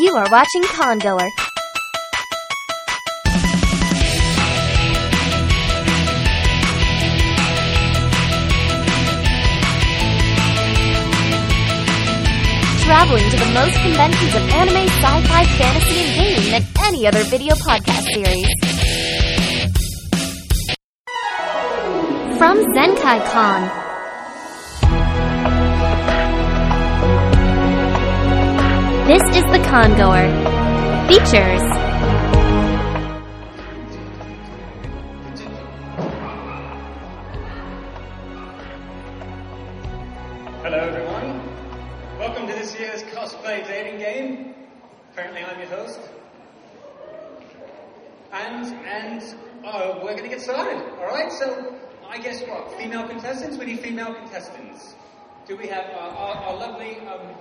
You are watching Congoer. Traveling to the most conventions of anime, sci-fi, fantasy, and gaming than any other video podcast series. From Zenkai Con. This is the Congoer. Features. Hello, everyone. Welcome to this year's cosplay dating game. Apparently, I'm your host. And and uh, we're to get started. All right. So I guess what? Female contestants. We need female contestants. Do we have uh, our, our lovely um,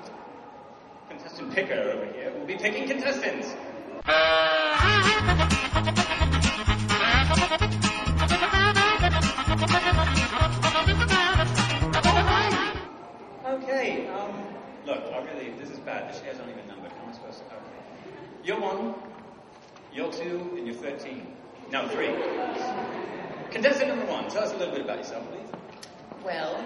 contestant picker over here? We'll be picking contestants. Okay, um, look, I really, this is bad. This year's not even numbered. How am I supposed to, okay. You're one, you're two, and you're 13. No, three. Contestant number one, tell us a little bit about yourself, please. Well,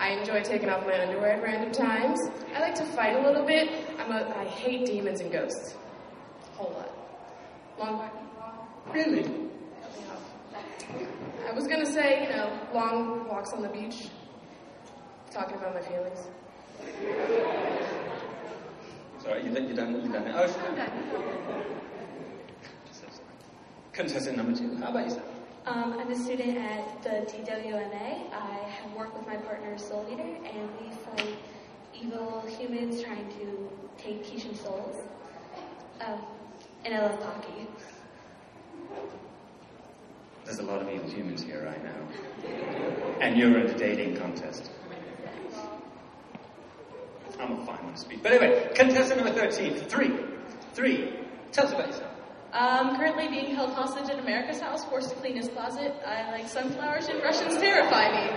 I enjoy taking off my underwear at random times. I like to fight a little bit. I'm a, I hate demons and ghosts. A whole lot. Long, walks? Really? I was gonna say, you know, long walks on the beach, talking about my feelings. Sorry, you, you done, you done that? Oh, done. Contestant number two, how about yourself? Um, I'm a student at the DWMA. I have worked with my partner Soul Eater, and we fight evil humans trying to take Kishin souls. Um, and I love Pocky. There's a lot of evil humans here right now. And you're in a dating contest. I'm a fine one to speak. But anyway, contestant number 13, three. Three. Tell us about yourself. Um, currently being held hostage at America's house, forced to clean his closet. I like sunflowers and Russians terrify me.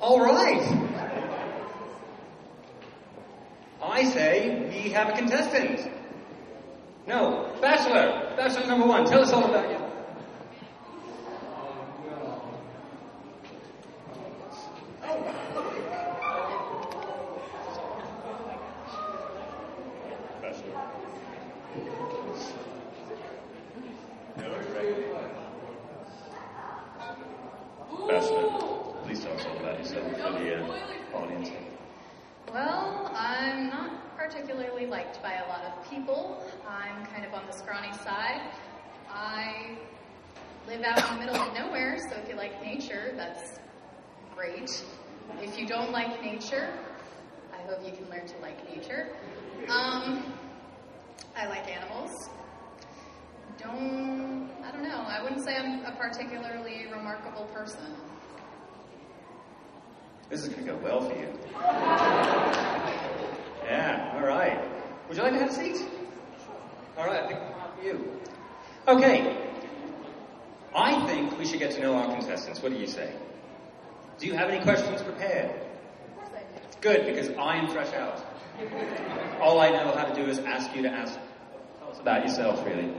All right. I say we have a contestant. No, Bachelor. Bachelor number one. Tell us all about you. Bachelor. No, right. Bachelor, please tell us all about yourself for the uh, audience. Well, I'm not particularly liked by a lot of people. I'm kind of on the scrawny side. I live out in the middle of nowhere, so if you like nature, that's great. If you don't like nature, I hope you can learn to like nature. Um, I like animals. Don't, I don't know, I wouldn't say I'm a particularly remarkable person. This is going to go well for you. Yeah, all right. Would you like to have a seat? All right, I think for you. Okay. I think we should get to know our contestants. What do you say? Do you have any questions prepared? Of course I do. Good, because I am fresh out. All I know how to do is ask you to ask tell us about yourself, really.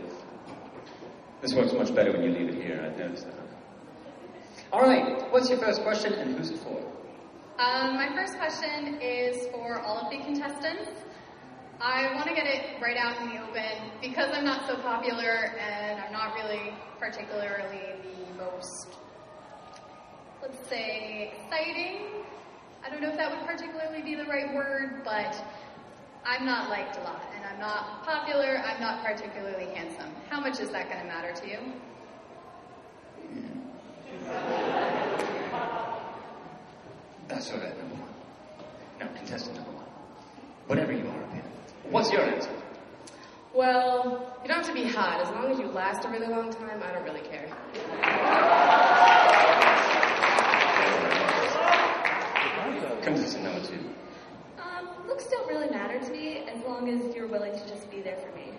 This works much better when you leave it here, I've noticed that. All right, what's your first question and who's it for? Um, my first question is for all of the contestants. I want to get it right out in the open because I'm not so popular and I'm not really particularly the most, let's say, exciting. I don't know if that would particularly be the right word, but I'm not liked a lot and I'm not popular. I'm not particularly handsome. How much is that going to matter to you? That's all right, number one. Now, contestant number one. Whatever you are, Pin. What's your answer? Well, you don't have to be hot. As long as you last a really long time, I don't really care. Contestant number two. Um, looks don't really matter to me as long as you're willing to just be there for me.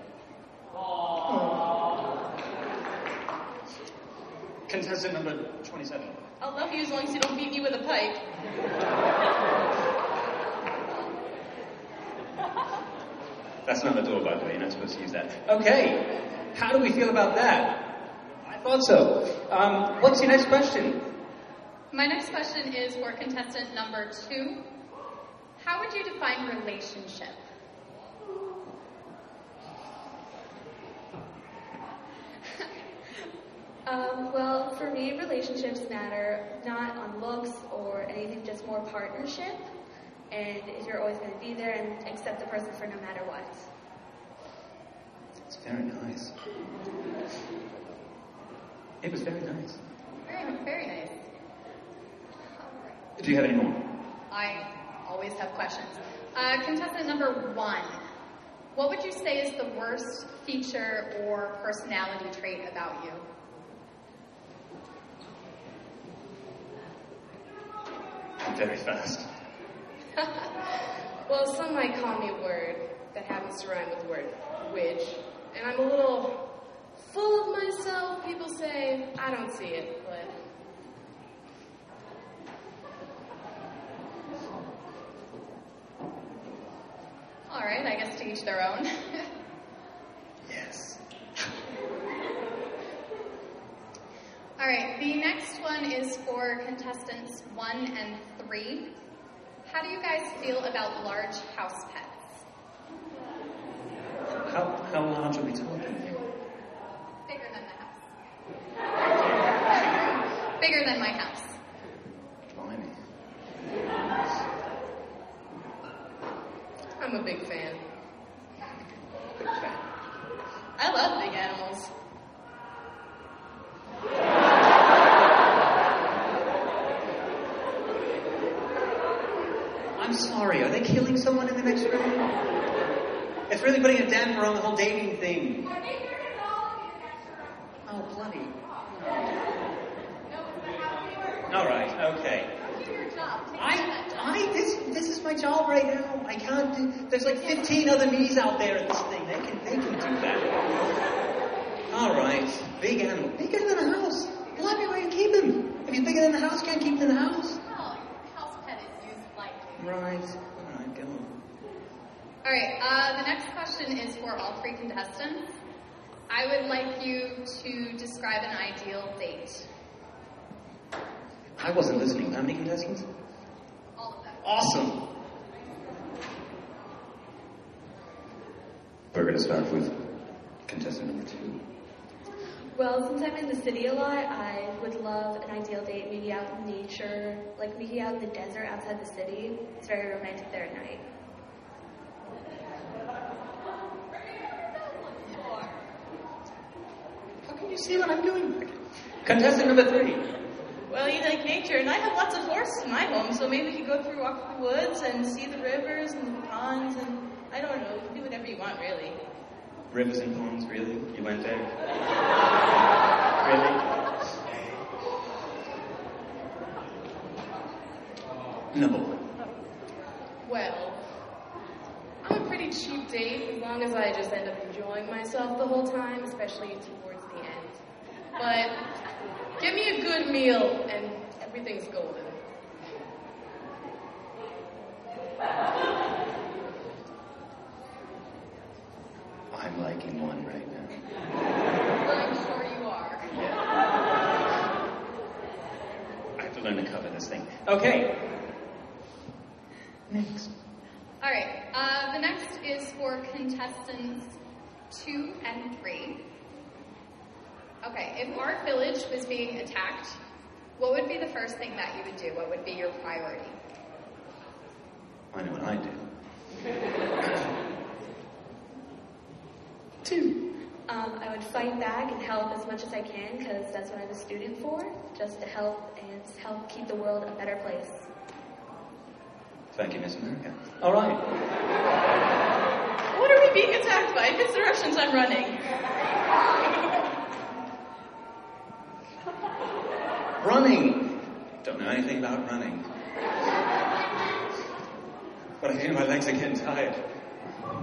Contestant number 27. I'll love you as long as you don't beat me with a pipe. That's not the door, by the way. You're not supposed to use that. Okay. How do we feel about that? I thought so. Um, what's your next question? My next question is for contestant number two. How would you define relationship? Um, well, for me, relationships matter not on looks or anything, just more partnership. And if you're always going to be there and accept the person for no matter what. It's very nice. It was very nice. Very, very nice. Do you have any more? I always have questions. Uh, contestant number one. What would you say is the worst feature or personality trait about you? Very fast. well, some might call me a word that happens to rhyme with the word witch, and I'm a little full of myself. People say I don't see it, but All right, I guess to each their own. Yes. All right, the next one is for contestants one and three. How do you guys feel about large house pets? How, how large are we talking? Bigger than the house. Bigger than my house. Blimey. I'm a big fan. Big fan. I love big animals. I'm sorry, are they killing someone in the next room? It's really putting a damper on the whole dating thing. Oh, bloody. All right, okay. I, I, this, this is my job right now. I can't do. There's like 15 other me's out there at this thing. They can, they can do that. All right, big animal, bigger than a house. Blimey, where you keep him? If he's bigger than the house, can't keep him in the house. Well, house pet is used lightly. Right. All right, go on. All right, uh, the next question is for all three contestants. I would like you to describe an ideal date. I wasn't listening. How many contestants? All of them. Awesome. We're going to start with contestant number two. Well, since I'm in the city a lot, I would love an ideal date, maybe out in nature, like maybe out in the desert outside the city. It's very romantic there at night. How can you see what I'm doing? Contestant number three. Well, you like nature, and I have lots of horses in my home, so maybe we could go through walk through the woods and see the rivers and the ponds, and I don't know, you can do whatever you want, really. Rivers and ponds, really? You went there? really? Number one. Well, I'm a pretty cheap date as long as I just end up enjoying myself the whole time, especially towards the end. But give me a good meal and everything's golden. I'm liking one right now. I'm sure you are. I have to learn to cover this thing. Okay. Next. All right, uh, the next is for contestants two and three. Okay, if our village was being attacked, what would be the first thing that you would do? What would be your priority? I know what I do. Two. Um, I would fight back and help as much as I can because that's what I'm a student for, just to help and help keep the world a better place. Thank you, Miss America. All right. What are we being attacked by? If it's the Russians, I'm running. Running. Don't know anything about running. But I hear my legs are getting tired.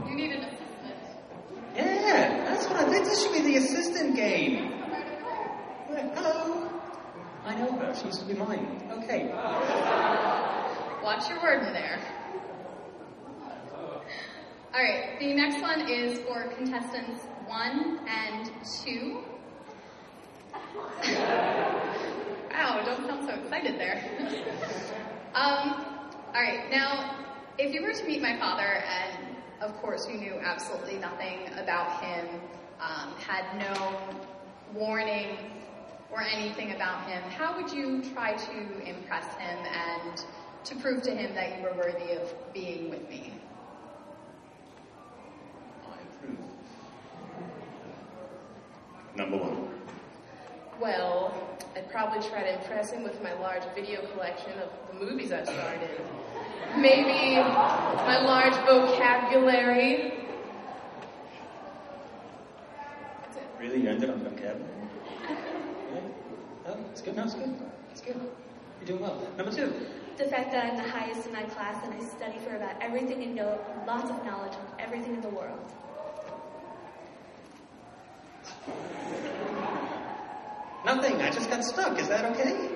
You need an assistant. Yeah, that's what I think. This should be the assistant game. Hello. I know her. She used to be mine. Okay. Watch your word in there. All right, the next one is for contestants one and two. Ow, don't sound so excited there. um, all right, now, if you were to meet my father, and of course you knew absolutely nothing about him, um, had no warning or anything about him, how would you try to impress him and to prove to him that you were worthy of being with me? Number one. Well, I'd probably try to impress him with my large video collection of the movies I've starred in. Maybe my large vocabulary. Really? You ended on vocabulary? Yeah? Oh, it's good. No, it's good. It's good. You're doing well. Number two. The fact that I'm the highest in my class and I study for about everything and know lots of knowledge of everything in the world. Nothing. I just got stuck. Is that okay?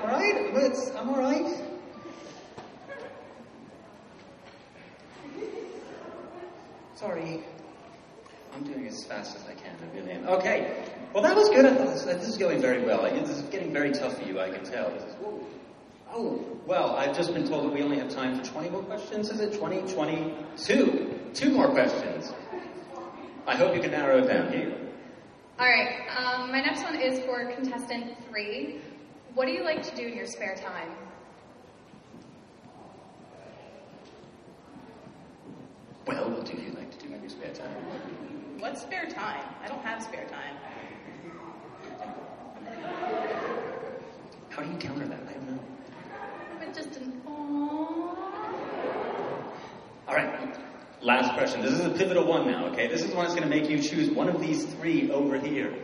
All right. Well, it's, I'm all right. Sorry. I'm doing as fast as I can. I really am. Okay. Well, that was good. I this, this is going very well. Like, This is getting very tough for you. I can tell. Is. Oh, well, I've just been told that we only have time for 20 more questions. Is it 20, 22? Two more questions. I hope you can narrow it down here. All right, um, my next one is for contestant three. What do you like to do in your spare time? Well, what do you like to do in your spare time? What's spare time? I don't have spare time. How do you counter that? I don't know. But just an aww. All right. Last question. This is a pivotal one now, okay? This is the one that's going to make you choose one of these three over here.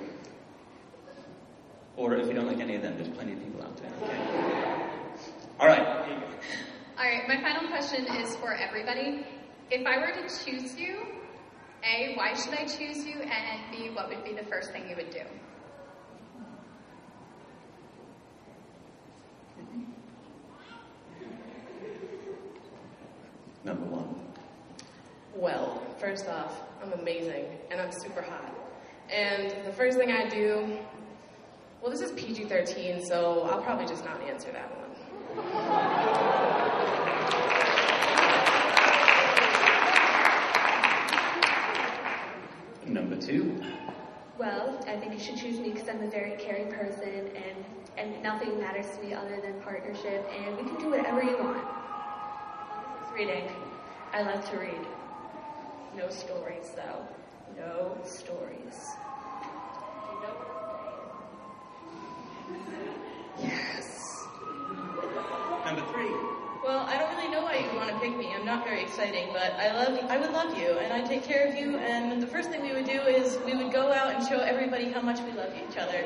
Or if you don't like any of them, there's plenty of people out there, okay? All right. All right, my final question is for everybody. If I were to choose you, A, why should I choose you? And B, what would be the first thing you would do? Number one. Well, first off, I'm amazing and I'm super hot. And the first thing I do, well, this is PG 13, so I'll probably just not answer that one. Number two. Well, I think you should choose me because I'm a very caring person and, and nothing matters to me other than partnership and we can do whatever you want. This reading. I love to read. No stories though. No stories. You know what I'm saying? Yes. Number three. Well, I don't really know why you want to pick me. I'm not very exciting, but I love I would love you and I'd take care of you and the first thing we would do is we would go out and show everybody how much we love each other.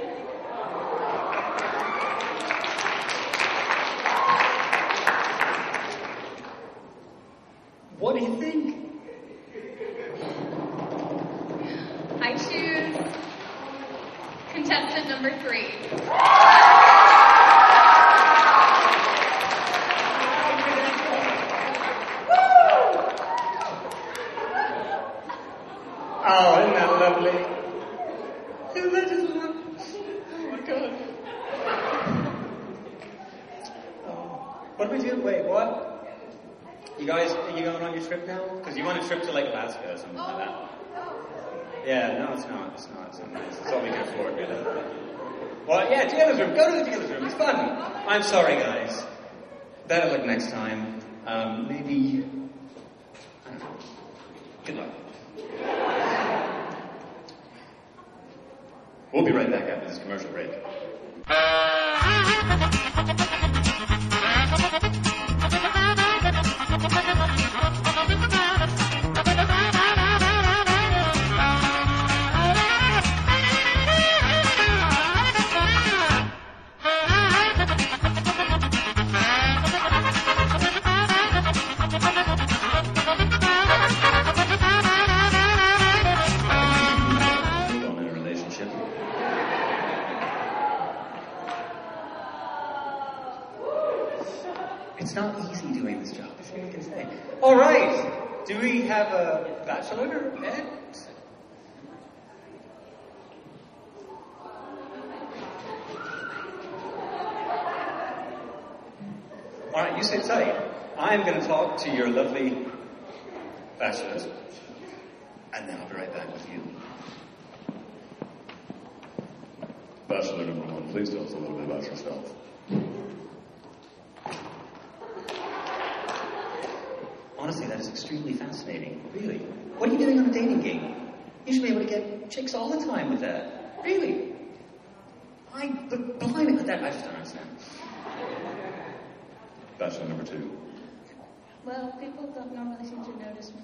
What do you think? I choose contestant number three. Oh, isn't that lovely? Isn't that just lovely? Oh my god. Oh. What do we do? Wait, what? You guys, are you going on your trip now? Because you want a trip to like Alaska or something like that. Yeah, no, it's not. It's not. It's not nice. It's all we can afford, really. Well, yeah, dealer's room. Go to the dealer's room. It's fun. I'm sorry, guys. Better luck next time. Um, maybe. I don't know. Good luck. We'll be right back after this commercial break. All right, you sit tight. I'm going to talk to your lovely bachelors, and then I'll be right back with you. Bachelor number one, please tell us a little bit about yourself. Honestly, that is extremely fascinating. Really. What are you doing on a dating game? You should be able to get chicks all the time with that. Really. I, but blimey, that, I just don't understand. Bachelor number two. Well, people don't normally seem to notice me.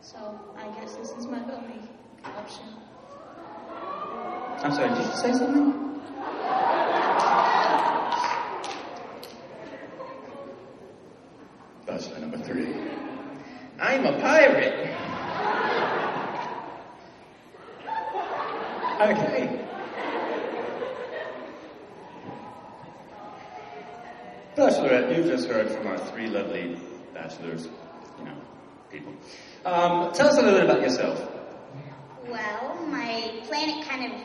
So I guess this is my only option. I'm sorry, did you say something? Bachelor number three. I'm a pirate. Okay. Bachelorette, you've just heard from our three lovely bachelors, you know, people. Um, tell us a little bit about yourself. Well, my planet kind of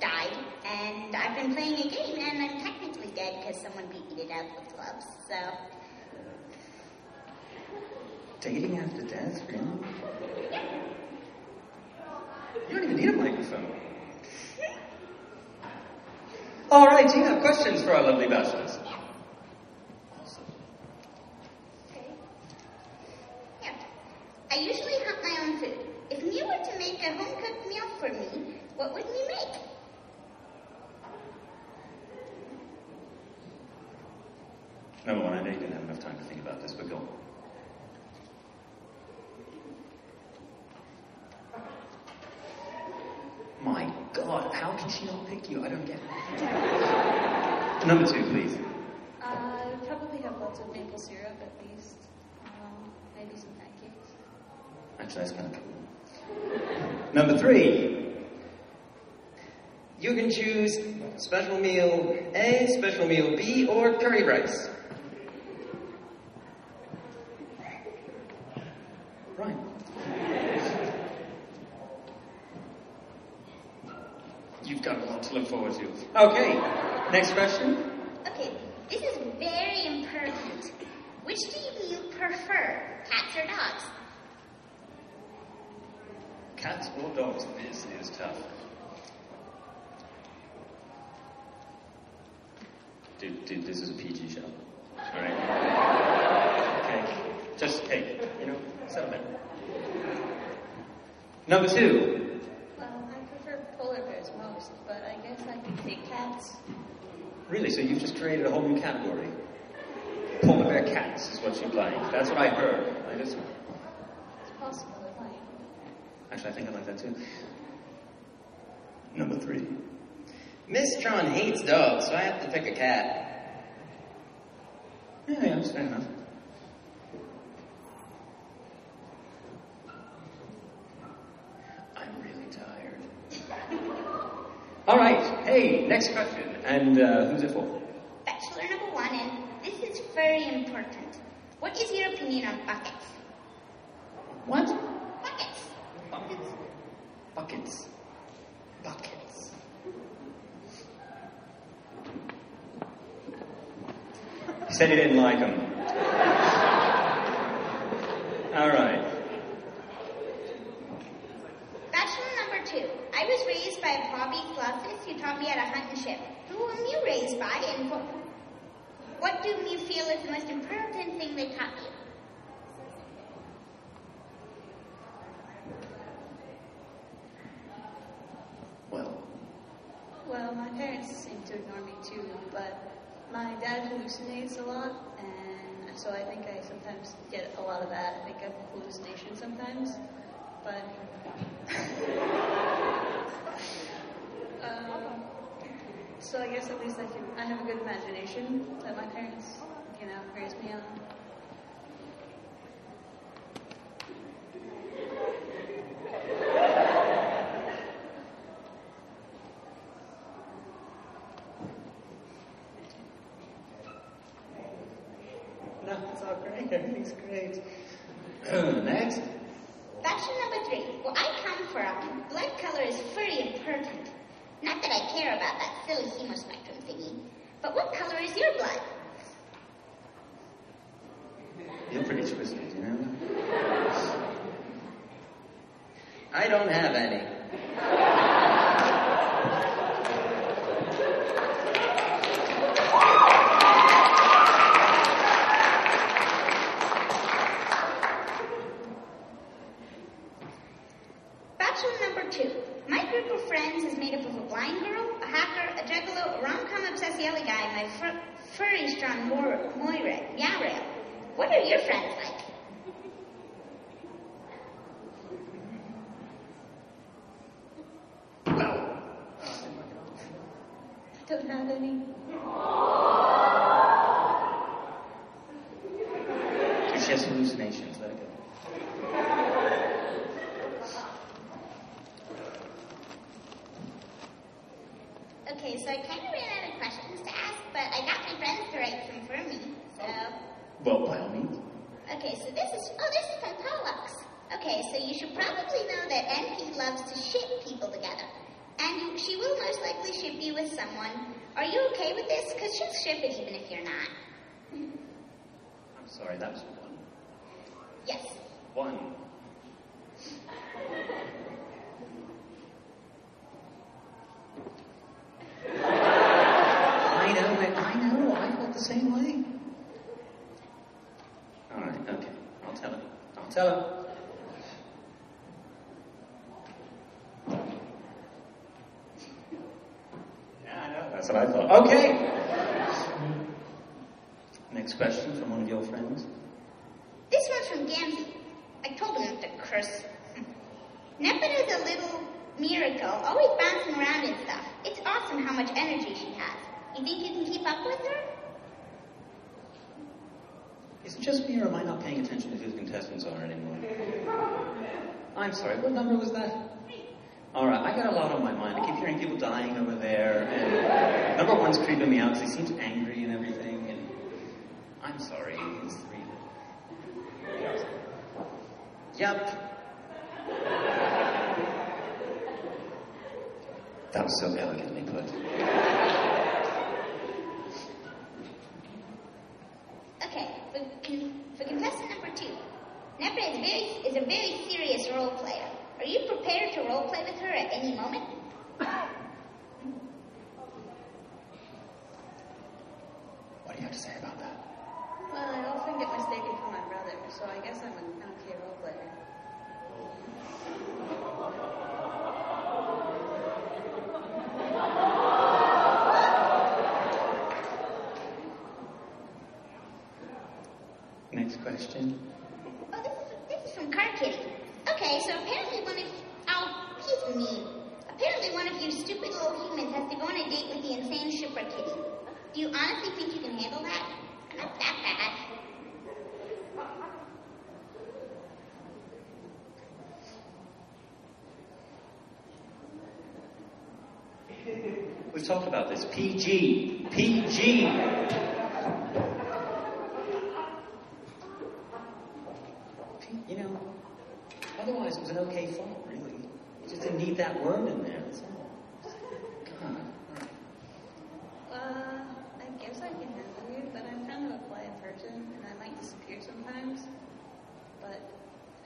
died, and I've been playing a game, and I'm technically dead because someone beat me to death with gloves. So, Dating after death, really? You don't even need a microphone. All right, do you have questions for our lovely bachelors? Awesome. okay. Yeah. I usually hunt my own food. If you were to make a home cooked meal for me, what would you make? Number one, I know you didn't have enough time to think about this, but go on. My God, how can she not pick you? I don't get it. Number two, please. I probably have lots of maple syrup at least. Um, maybe some pancakes. Actually, that's kind of cool. Number three. You can choose special meal A, special meal B, or curry rice. Right. You've got a lot to look forward to. Okay, next question. Okay, this is very important. Which do you prefer, cats or dogs? Cats or dogs? This is tough. Dude, dude, this is a PG show. Alright? Okay. Just, hey, you know, settle down. Number two. Well, I prefer polar bears most, but I guess I can take cats. Really, so you've just created a whole new category. Polar bear cats is what you like. That's what I heard. I just, It's possible it might. actually, I think I like that too. Number three. Miss Tron hates dogs, so I have to pick a cat. Yeah, yeah, that's fair enough. I'm really tired. All right. Hey, next question. And uh, who's it for? Bachelor number one, and this is very important. What is your opinion on buckets? What? Buckets. Buckets. Buckets. Buckets. He said he didn't like them. All right. Bachelor number two. I was raised by Bobby Flosses, who taught me how to hunt and ship. Who were you raised by, and what, what do you feel is the most important thing they taught you? Well, Well, my parents seem to ignore me too, but my dad hallucinates a lot, and so I think I sometimes get a lot of that. I think I have hallucinations sometimes, but. um, so I guess at least I can. I have a good imagination that my parents, you know, raised me on. no, it's all great. Everything's great. Next. Bachelor number three. Where I come from, blood color is very important. Not that I care about that silly hemospectrum thingy, but what color is your blood? You're pretty twisted, you know? I don't have any. Bachelor number two. My group of friends is made up of a blind girl, a hacker, a juggalo, a rom-com obsessed yelly guy, and my fur- furry strong Moira, Moira, Yarrail. What are your friends like? Don't have any. It's just hallucinations. Let it go. Okay, so I kind of ran out of questions to ask, but I got my friends to write some for me. So, Well, by all means. okay, so this is oh, this is from Sollux. Okay, so you should probably know that NP loves to ship people together, and you, she will most likely ship you with someone. Are you okay with this? Because she'll ship it even if you're not. I'm sorry, that was one. Yes. One. I know, I, I know, I felt the same way. All right, okay, I'll tell her. I'll tell her. Yeah, I know, that's what I thought. Okay. Next question from one of your friends. This one's from Gamzee. I told him not to curse. Nepeta is a little miracle, always bouncing around and stuff. It's awesome how much energy she has. You think you can keep up with her? Is it just me or am I not paying attention to who the contestants are anymore? I'm sorry, what number was that? All right, I got a lot on my mind. I keep hearing people dying over there, and number one's creeping me out because he seems angry and everything, and I'm sorry, it's three. Yep. That was so elegantly put. Okay, for, con- for contestant number two, Nepeta is, very, is a very serious role player. Are you prepared to role play with her at any moment? What do you have to say about that? Well, I often get mistaken for my brother, so I guess I'm an okay role player. Next question. Oh, this is, this is from Karkitty. Okay, so apparently one of oh, he's mean. Apparently one of you stupid little humans has to go on a date with the insane shipper kitty. Do you honestly think you can handle that? I'm not that bad. We've talked about this. PG. PG. You know, otherwise it was an okay thought, really. You just didn't need that word in there, that's all. God. Uh, I guess I can handle you, but I'm kind of a quiet person, and I might disappear sometimes. But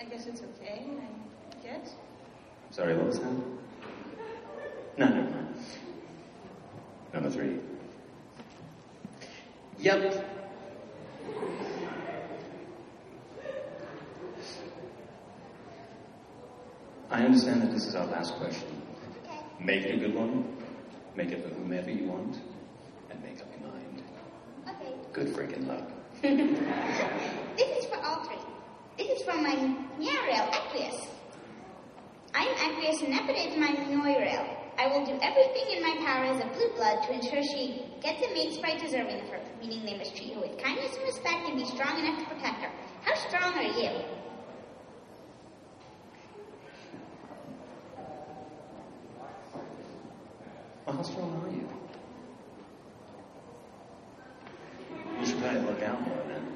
I guess it's okay, I guess. Sorry, what was that? No, never mind. Number three. Yep. I understand that this is our last question. Okay. Make it a good one. Make it for whomever you want. And make up your mind. Okay. Good freaking luck. This is for all three. This is for my Nyarel Equius. I am Equius and is my moirail. I will do everything in my power as a blue blood to ensure she gets a mate sprite deserving of her, meaning they must treat her with kindness and respect and be strong enough to protect her. How strong are you? Strong are you? You should probably look out more then.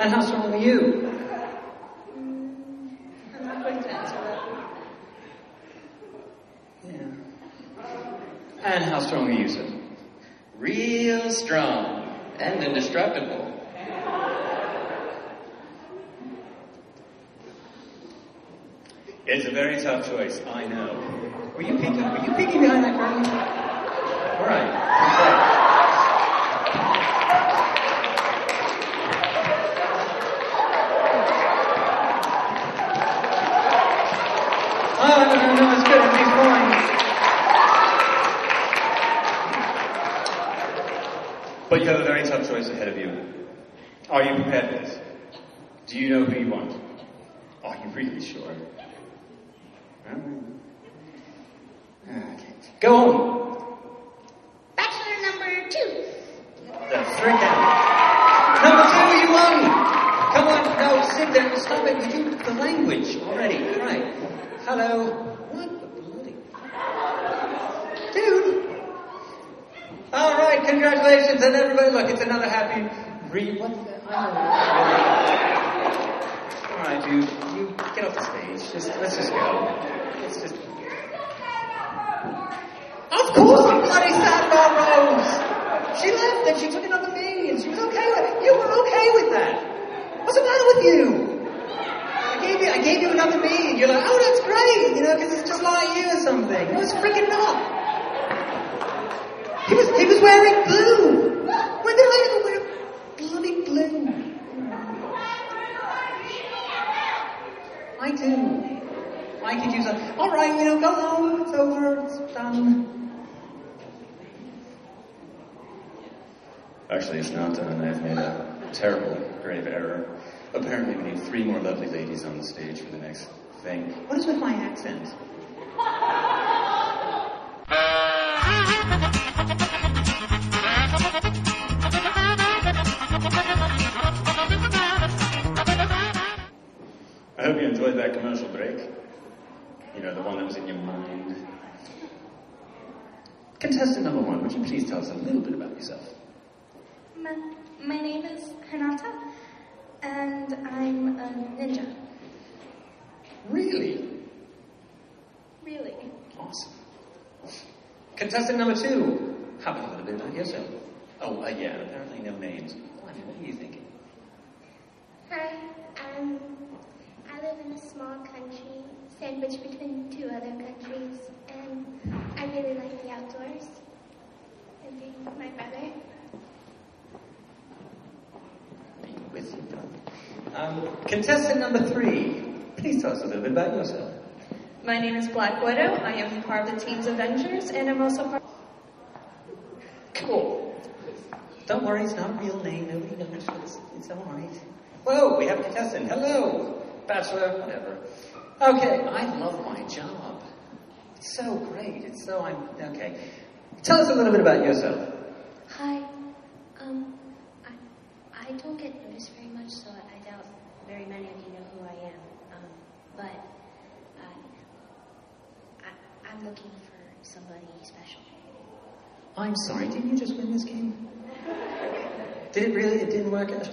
And how strong are you? I'm not going to answer that. Yeah. And how strong are you, sir? Real strong and indestructible. It's a very tough choice, I know. Were you peeking, were you peeking behind that curtain? All right. Oh, no, no, no, it's good. But you have a very tough choice ahead of you. Are you prepared for this? Do you know who you want? Are you really sure? Go on. Bachelor number two. The frick out. Number two, you won. Come on, no, sit down. Stop it. You do the language already. Right. Hello. What the bloody? Dude. All right, congratulations, and everybody, look, it's another happy re. What the? I know. All right, dude, you get off the stage. Just let's just go. Let's just. I'm bloody sad about Rose. She left and she took another me, and she was okay with it. You were okay with that. What's the matter with you? I gave you, I gave you another me, and you're like, oh, that's great, you know, because it's just like you or something. No, it's freaking not. He was, he was wearing blue. When did I ever wear bloody blue? I do. I could use a, all right, you know, go home, it's over, it's done. Actually, it's not done. And I've made a terrible, grave error. Apparently, we need three more lovely ladies on the stage for the next thing. What is with my accent? I hope you enjoyed that commercial break. You know, the one that was in your mind. Contestant number one, would you please tell us a little bit about yourself? My, my name is Hinata, and I'm a ninja. Really? Really? Awesome. Contestant number two, how about a bit about yourself? Oh, uh, yeah, apparently no names. What are you thinking? Hi, um, I live in a small country sandwiched between two other countries, and I really like the outdoors and being with my brother. Being with you, brother. Um, contestant number three, please tell us a little bit about yourself. My name is Black Widow. I am part of the team's Avengers, and I'm also part. Cool. Don't worry, it's not a real name. Nobody knows. It's, it's all right. Whoa, we have a contestant. Hello, bachelor, whatever. Okay, I love my job. It's so great. It's so I'm okay. Tell us a little bit about yourself. Hi. Um, I, don't get noticed very much, so I doubt very many of you know who I am. Um, but I, I, I'm looking for somebody special. I'm sorry, didn't you just win this game? Did it really? It didn't work out?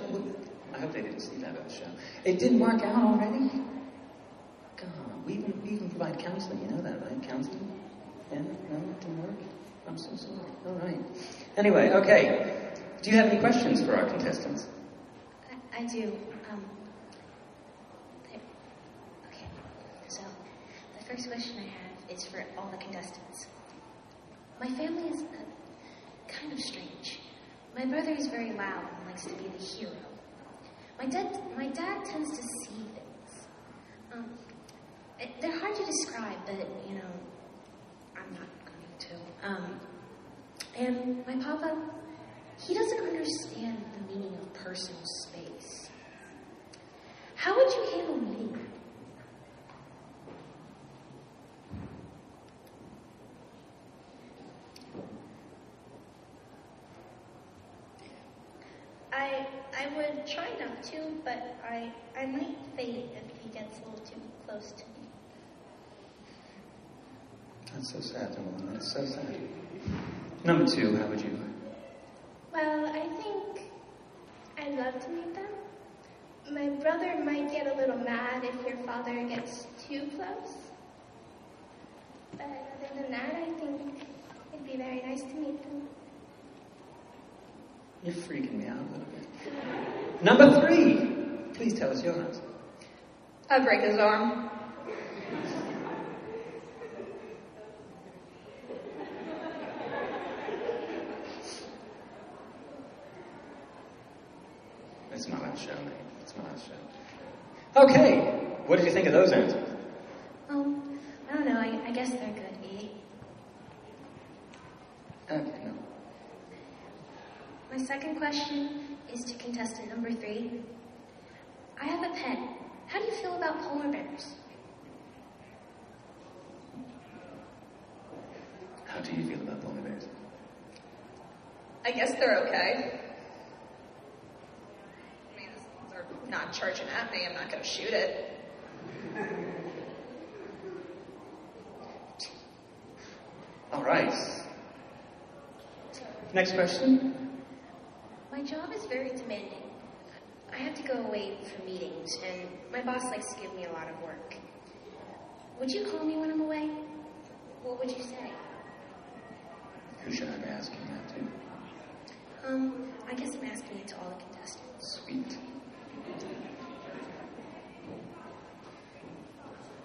I hope they didn't see that at the show. It didn't work out already? God, we even, we even provide counseling, you know that, right? Counseling? Yeah? No, it didn't work? I'm so sorry. All right. Anyway, okay. Do you have any questions for our contestants? I, I do. Um. Okay. So, the first question I have is for all the contestants. My family is uh, kind of strange. My brother is very loud and likes to be the hero. My dad, my dad tends to see things. Um, it- they're hard to describe, but you know, I'm not going to. Um, and my papa, he doesn't understand the meaning of personal space. How would you handle me? I I would try not to, but I I might faint if he gets a little too close to me. That's so sad, Emily. That's so sad. Number two, how would you? Well, I think I'd love to meet them, my brother might get a little mad if your father gets too close. But other than that, I think it'd be very nice to meet them. You're freaking me out a little bit. Number three. Please tell us your answer. I'd break his arm. It's not our show, mate. It's not our show. Okay. What did you think of those answers? Um, I don't know. I, I guess they're good. E. Okay, no. My second question is to contestant number three. I have a pet. How do you feel about polar bears? How do you feel about polar bears? I guess they're okay. I mean, they're not charging at me. I'm not going to shoot it. All right. Next question. My job is very demanding. I have to go away for meetings, and my boss likes to give me a lot of work. Would you call me when I'm away? What would you say? Who should I be asking that to? Um, I guess I'm asking it to all the contestants. Sweet.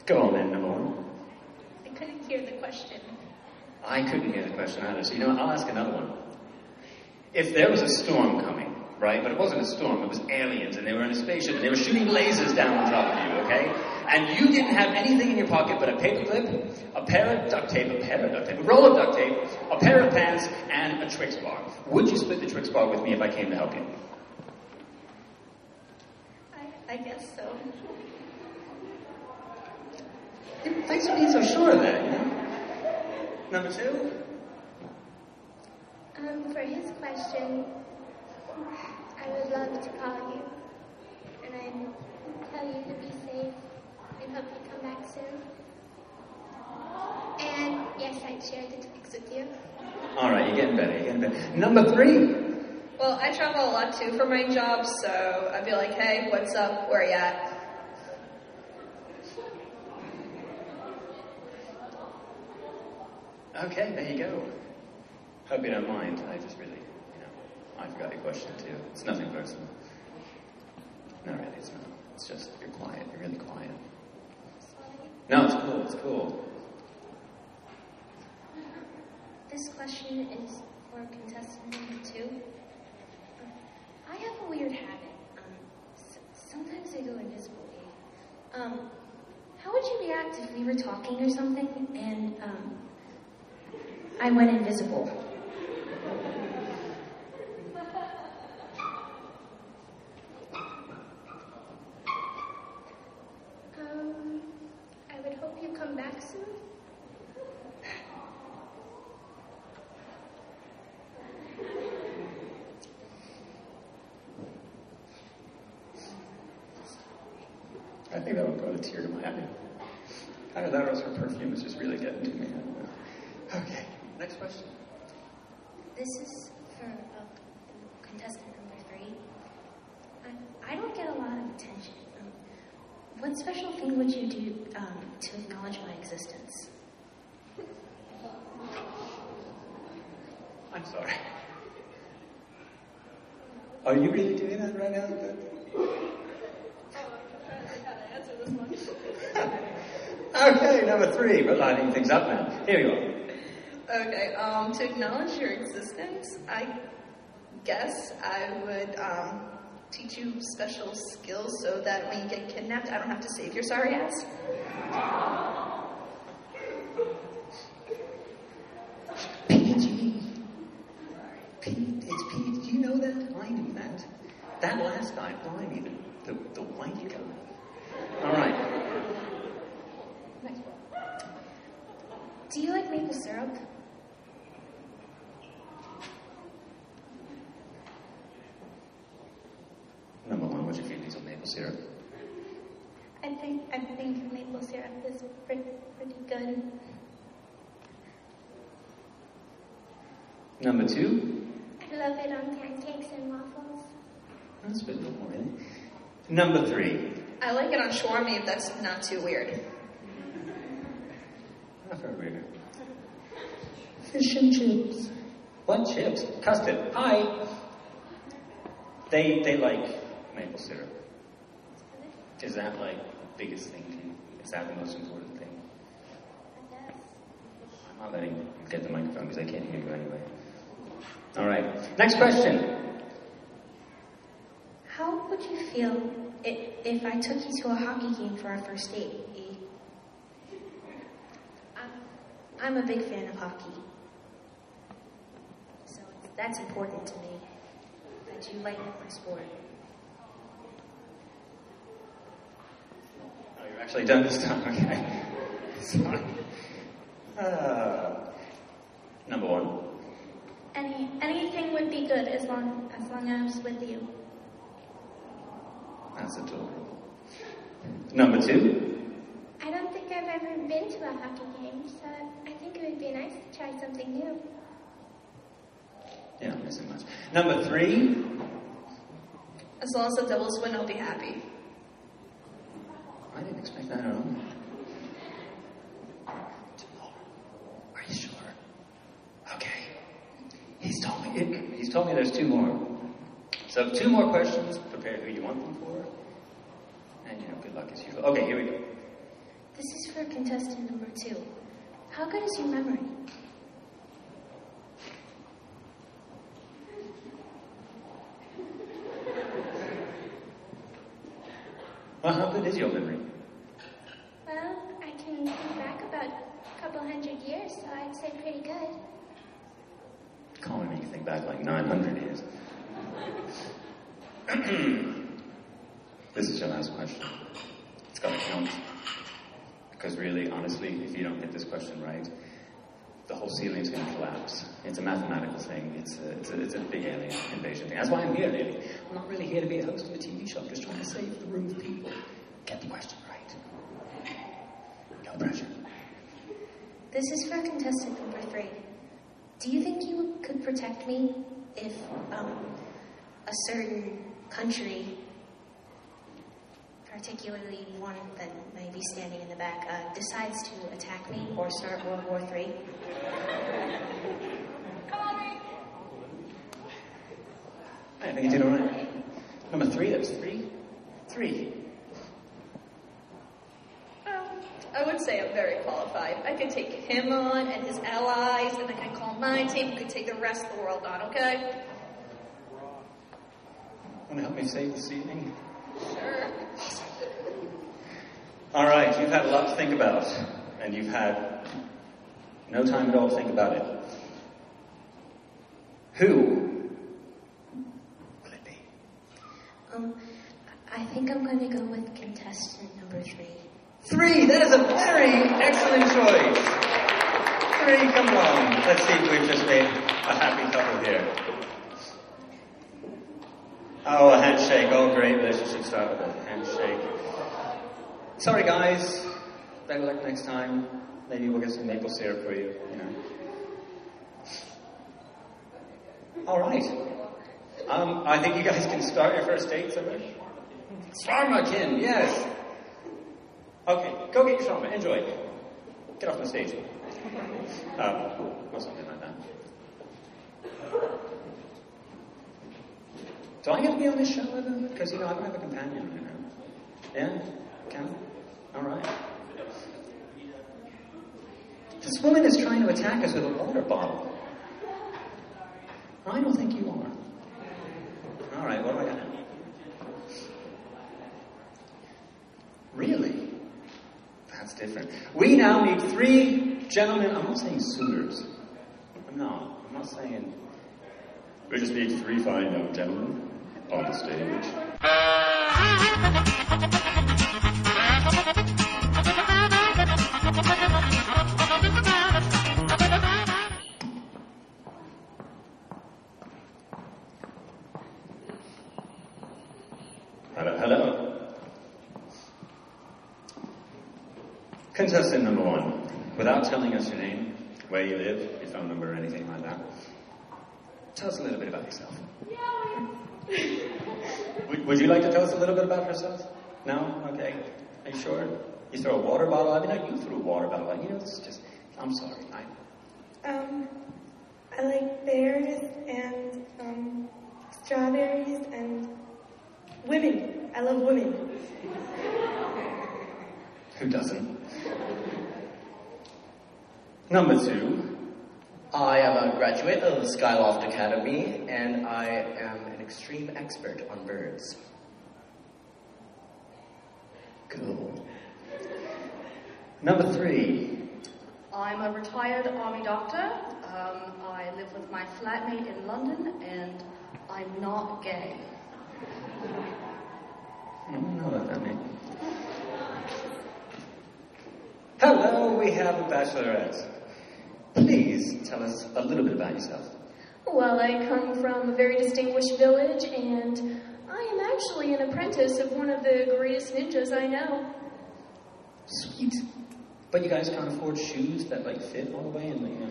Go on then, one. I couldn't hear the question. I couldn't hear the question either, so you know what? I'll ask another one. If there was a storm coming, right, but it wasn't a storm, it was aliens, and they were in a spaceship, and they were shooting lasers down on top of you, okay? And you didn't have anything in your pocket but a paperclip, a pair of duct tape, a pair of duct tape, a roll of duct tape, a pair of pants, and a Twix bar. Would you split the Twix bar with me if I came to help you? I, I guess so. Thanks for being so sure of that, you know? Number two? Um, for his question, I would love to call you. And I'd tell you to be safe and hope you come back soon. And yes, I'd share the Twix with you. All right, you're getting better, you're getting better. Number three? Well, I travel a lot too for my job, so I'd be like, hey, what's up? Where you at? Okay, there you go. Hope you don't mind. I just really, you know, I forgot your question too. It's nothing personal. No, really, it's not. It's just you're quiet. You're really quiet. No, it's cool. It's cool. This question is for contestant number two. I have a weird habit. Um, s- sometimes I go invisible. Um, how would you react if we were talking or something and um, I went invisible? Um, I would hope you come back soon. I think that would brought a tear to my eye. Either that or else her perfume is just really getting to me. I don't know. Okay, next question. This is for uh, contestant number three. I, I don't get a lot of attention. Um, what special thing would you do um, to acknowledge my existence? I'm sorry. Are you really doing that right now? Okay, number three. We're lining things up now. Here you go. Okay, um, to acknowledge your existence, I guess I would um, teach you special skills so that when you get kidnapped, I don't have to save your sorry ass. PG. It's P. Do you know that? I knew that. That last guy, blimey, the, the, the whiny guy. All right. Next one. Do you like maple syrup? Number one, what's your feelings on maple syrup? I think I think maple pretty, pretty good. Number two, I love it on pancakes and waffles. That's a bit more in. Number three. I like it on shawarma if that's not too weird. Not very weird. Fish and chips. What chips? Custard. Hi. They they like maple syrup. Is that like the biggest thing to you? Is that the most important thing? I'm not letting you get the microphone because I can't hear you anyway. All right. Next question. How would you feel if, I took you to a hockey game for our first date? I'm, I'm a big fan of hockey. So that's important to me. That you like my sport. You're actually done this time. Okay. Sorry. Uh, number one. Any anything would be good as long as long as I was with you. That's adorable. Number two. I don't think I've ever been to a hockey game, so I think it would be nice to try something new. Yeah, not missing much. Number three. As long as the Devils win, I'll be happy. I didn't expect that at all. Are you sure? Okay. He's told me. He's told me there's two more. So two more questions. Prepare who you want them for. And you know, good luck as usual. Okay, here we go. This is for contestant number two. How good is your memory? Well, how good is your memory? Well, I can think back about a couple hundred years, so I'd say pretty good. Call me, you think back like 900 years. this is your last question. It's got to count. Because really, honestly, if you don't get this question right, the whole ceiling's going to collapse. It's a mathematical thing. It's a, it's, a, it's a big alien invasion thing. That's why I'm here, really. I'm not really here to be a host of a TV show. I'm just trying to save the room of people. Get the question right. No pressure. This is for contestant number three. Do you think you could protect me if um, a certain country, particularly one that may be standing in the back, uh, decides to attack me or start World War III? I think you did all right. Number three, that was three. Three. I would say I'm very qualified. I could take him on and his allies, and then I call my team who could take the rest of the world on, okay? Want to help me save this evening? Sure. All right, you've had a lot to think about, and you've had no time at all to think about it. Who? Will it be? Um, I think I'm going to go with contestant number three. Three! That is a very excellent choice. Three, come on. Let's see if we've just made a happy couple here. Oh, a handshake. Oh, great relationship start with a handshake. Sorry, guys. Better luck next time. Maybe we'll get some maple syrup for you, you know. All right. Um, I think you guys can start your first date somewhere. Sharma Kim, yes. Okay, go get your shawarma. Enjoy. Get off the stage. Um, or something like that. Do I get to be on this show with them? Because, you know, I don't have a companion, you know. Yeah? Can All right. This woman is trying to attack us with a water bottle. I don't think you are. All right, what do I got now? Really? That's different. We now need three gentlemen. I'm not saying suitors. I'm not. I'm not saying. We just need three fine young gentlemen on the stage. Contestant number one, without telling us your name, where you live, your phone number, or anything like that, tell us a little bit about yourself. Would, Would you like to tell us a little bit about yourself? No? Okay. Are you sure? You throw a water bottle at me? No, you threw a water bottle at me. You know, it's just, I'm sorry. I, Um, I like bears and um, strawberries and women. I love women. who doesn't? Number two. I am a graduate of Skyloft Academy, and I am an extreme expert on birds. Cool. Number three. I'm a retired army doctor. Um, I live with my flatmate in London, and I'm not gay. I don't know what that means. Hello, we have a bachelorette. Please tell us a little bit about yourself. Well, I come from a very distinguished village, and I am actually an apprentice of one of the greatest ninjas I know. Sweet. But you guys can't afford shoes that like fit all the way and you know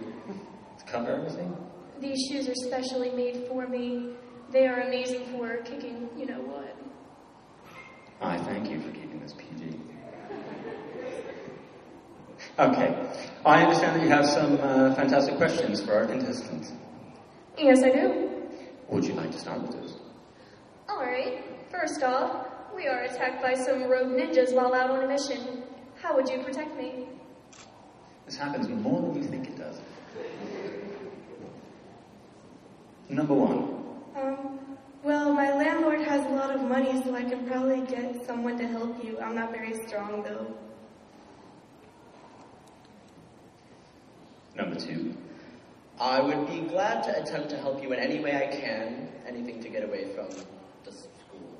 cover everything. These shoes are specially made for me. They are amazing for kicking, you know what. I thank you for keeping this PG. Okay, I understand that you have some uh, fantastic questions for our contestants. Yes, I do. Would you like to start with those? Alright, first off, we are attacked by some rogue ninjas while out on a mission. How would you protect me? This happens more than you think it does. Number one. Um, well, my landlord has a lot of money, so I can probably get someone to help you. I'm not very strong, though. Number two. I would be glad to attempt to help you in any way I can, anything to get away from the school.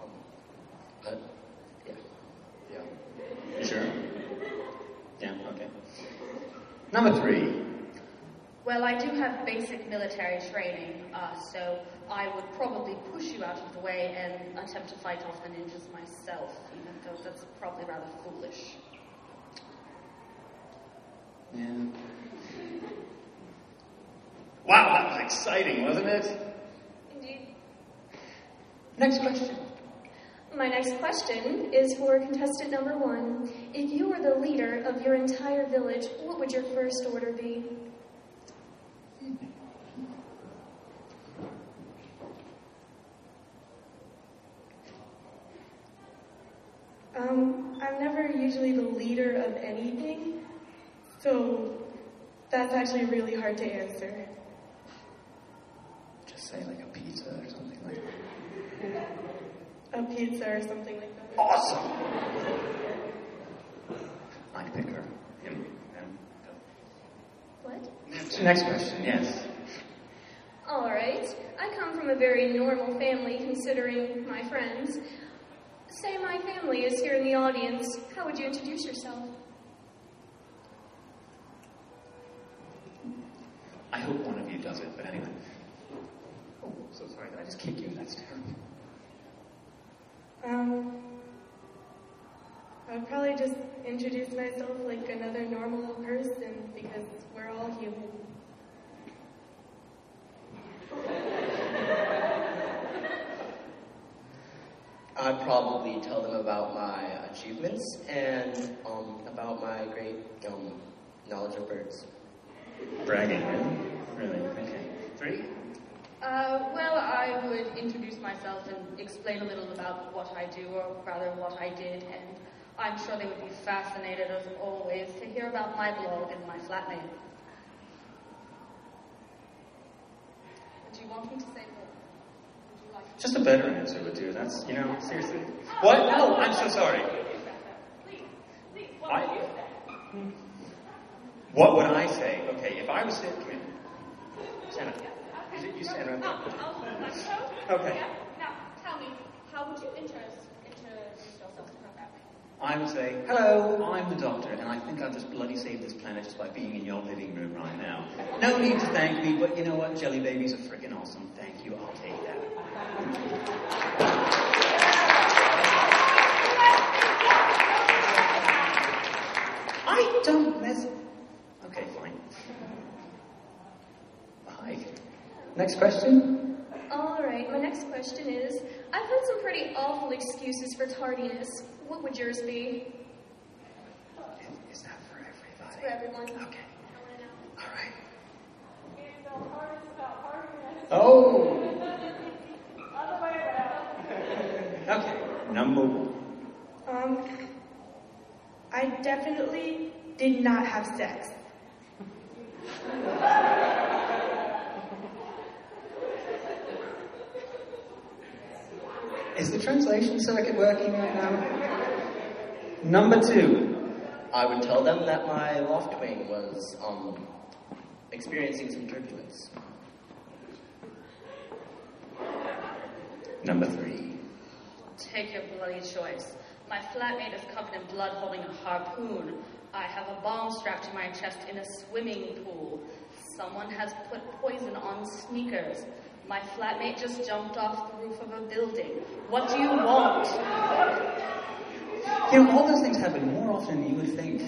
Um, but, yeah. Yeah. You sure? Yeah, okay. Number three. Well, I do have basic military training, uh, so I would probably push you out of the way and attempt to fight off the ninjas myself, even though that's probably rather foolish. Yeah. Wow, that was exciting, wasn't it? Indeed. Next question. My next question is for contestant number one. If you were the leader of your entire village, what would your first order be? Um, I'm never usually the leader of anything, so that's actually really hard to answer. Just say like a pizza or something like that. A pizza or something like that. Awesome! I pick her. Him. Him. What? Next question, yes. Alright, I come from a very normal family considering my friends. Say my family is here in the audience. How would you introduce yourself? Does it, but anyway. Oh, so sorry. Did I just kick you? That's terrible. Um, I would probably just introduce myself like another normal person because we're all human. I'd probably tell them about my achievements and um, about my great um, knowledge of birds. Bragging, really? Really? Okay. Three? Uh, well, I would introduce myself and explain a little about what I do, or rather what I did, and I'm sure they would be fascinated, as always, to hear about my blog and my flatmate. Do you want me to say more? Would you like Just a better answer would do. That's, you know, seriously. What? No, I'm so sorry. Please, please, what I, what would I say? Okay, if I was sitting, come up. Is it you there? Okay. Now, tell me, how would you introduce, yourself to family? I would say, hello, I'm the doctor, and I think I've just bloody saved this planet just by being in your living room right now. No need to thank me, but you know what? Jelly babies are freaking awesome. Thank you, I'll take that. I don't mess. Okay, fine. Hi. Next question? Alright, my next question is I've heard some pretty awful excuses for tardiness. What would yours be? Is that for everybody? It's for everyone. Okay. All right. Oh! Okay, number one. Um, I definitely did not have sex. Is the translation circuit working right now? Number two. I would tell them that my Loftwing was um, experiencing some turbulence. Number three. Take your bloody choice. My flatmate is covered in blood holding a harpoon. I have a bomb strapped to my chest in a swimming pool. Someone has put poison on sneakers. My flatmate just jumped off the roof of a building. What do you want? You know, all those things happen more often than you would think.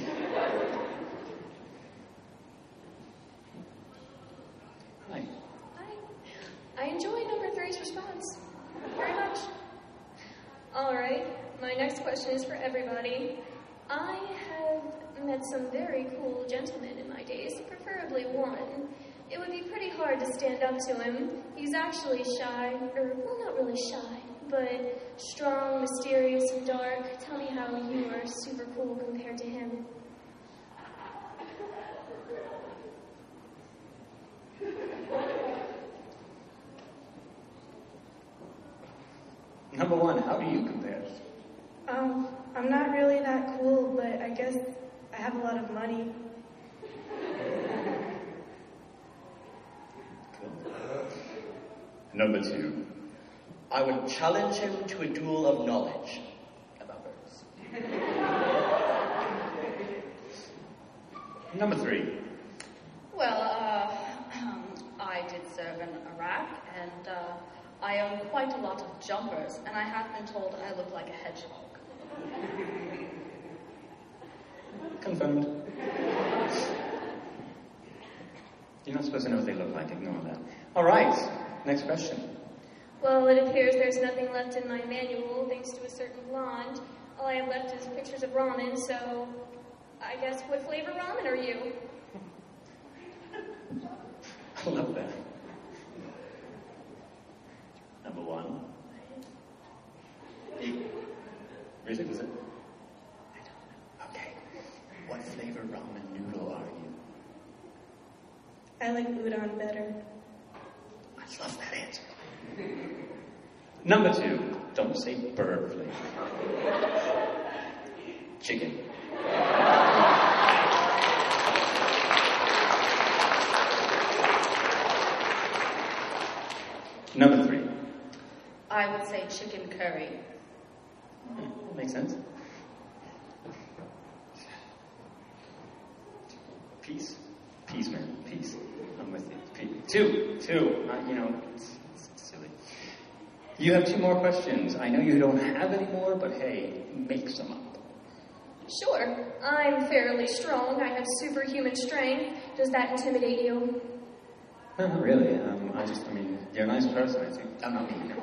Right. I enjoy number three's response very much. All right, my next question is for everybody. I have met some very cool gentlemen in my days, preferably one. It would be pretty hard to stand up to him. He's actually shy, or, well, not really shy, but strong, mysterious, and dark. Tell me how you are super cool compared to him. Number one, how do you compare? Um, I'm not really that cool, but I guess I have a lot of money. Number two. I would challenge him to a duel of knowledge about birds. Number three. Well, uh, I did serve in Iraq, and uh, I own quite a lot of jumpers, and I have been told I look like a hedgehog. Confirmed. You're not supposed to know what they look like. Ignore that. All right. Next question. Well, it appears there's nothing left in my manual thanks to a certain blonde. All I have left is pictures of ramen, so I guess what flavor ramen are you? I love that. Number one. Really? Was it? Okay. What flavor ramen noodle are you? I like udon better. I love that answer. Number two. Don't say bird flavor. Chicken. Number three. I would say chicken curry. That makes sense. Peace. Peace, man. Peace. I'm with you. Peace. Two. Two. Uh, you know, it's, it's silly. You have two more questions. I know you don't have any more, but hey, make some up. Sure. I'm fairly strong. I have superhuman strength. Does that intimidate you? Not really. Um, I just, I mean, you're a nice person, I think. I'm not me.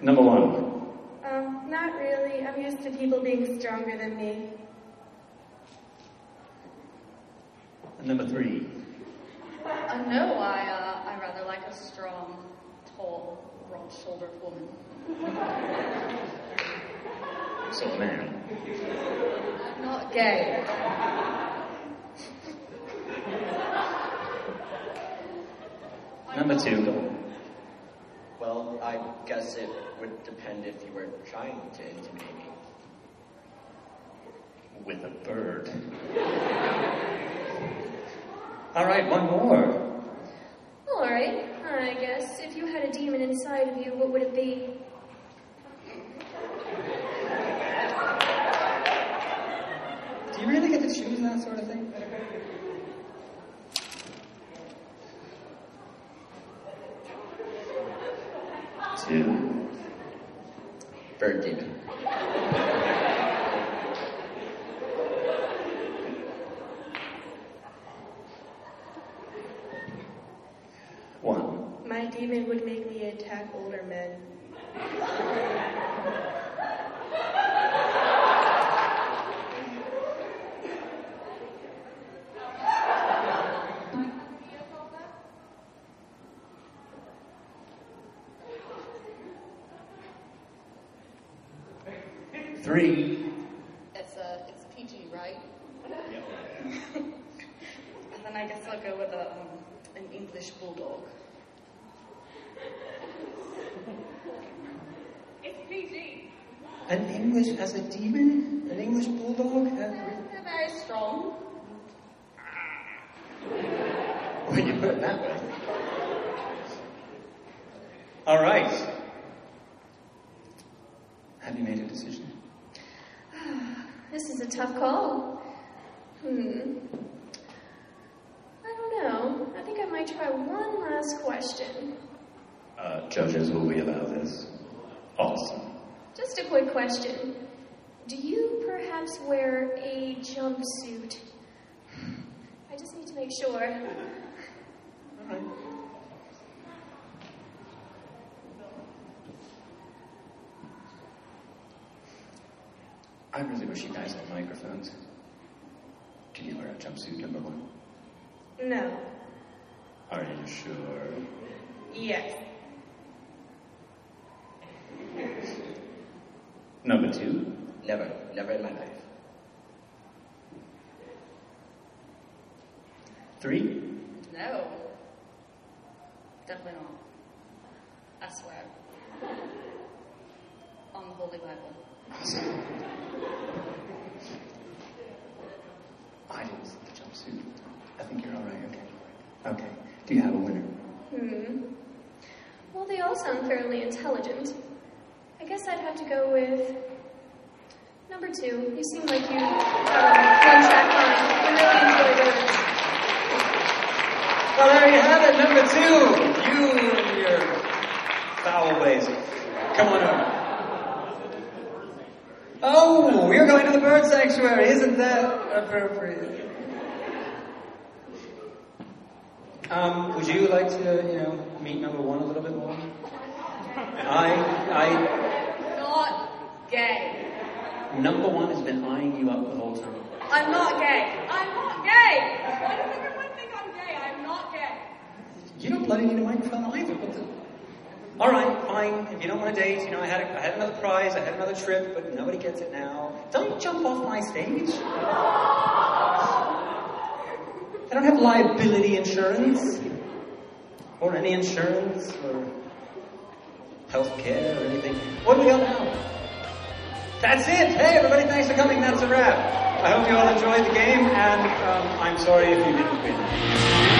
Number one. Um, not really. I'm used to people being stronger than me. Number three. Uh, no, I, uh, I rather like a strong, tall, broad-shouldered woman. So a man. I'm not gay. Number two. Well, I guess it would depend if you were trying to intimidate me. With a bird. All right, one more. All right. I guess if you had a demon inside of you, what would it be? Do you really get to choose that sort of thing? Two. Bird demon. One. my demon would make me attack older men. Three. It's uh, it's PG, right? and then I guess I'll go with a, um, an English bulldog. It's PG. An English as a demon? An English bulldog? Uh, They're very strong. When you put it that way. All right. Have you made a decision? This is a tough call. Hmm. I don't know. I think I might try one last question. Uh, judges will we allow this? Awesome. Just a quick question. Do you perhaps wear a jumpsuit? I just need to make sure. I really wish you guys had microphones. Can you wear a jumpsuit, number one? No. Are you sure? Yes. Number two? Never, never in my life. Three? No. Definitely not. I swear. On the Holy Bible. I didn't see the jumpsuit. I think you're all right. Okay. Okay. Do you have a winner? Hmm. Well, they all sound fairly intelligent. I guess I'd have to go with number two. You seem like you have one-track mind. Really enjoy. Well, there you have it, number two. You and your foul ways. Come on over. Oh, you're going to the bird sanctuary. Isn't that appropriate? Um, would you like to, you know, meet number one a little bit more? I, I, Not gay. number one has been eyeing you up the whole time. I'm not gay. I'm not gay. Why does everyone think I'm gay? I'm not gay. You don't bloody need a microphone either. All right, fine. If you don't want to date, you know, I had, a, I had another prize, I had another trip, but nobody gets it now. Don't jump off my stage. I don't have liability insurance, or any insurance, or health care, or anything. What do we got now? That's it. Hey, everybody, thanks for coming. That's a wrap. I hope you all enjoyed the game, and um, I'm sorry if you didn't win.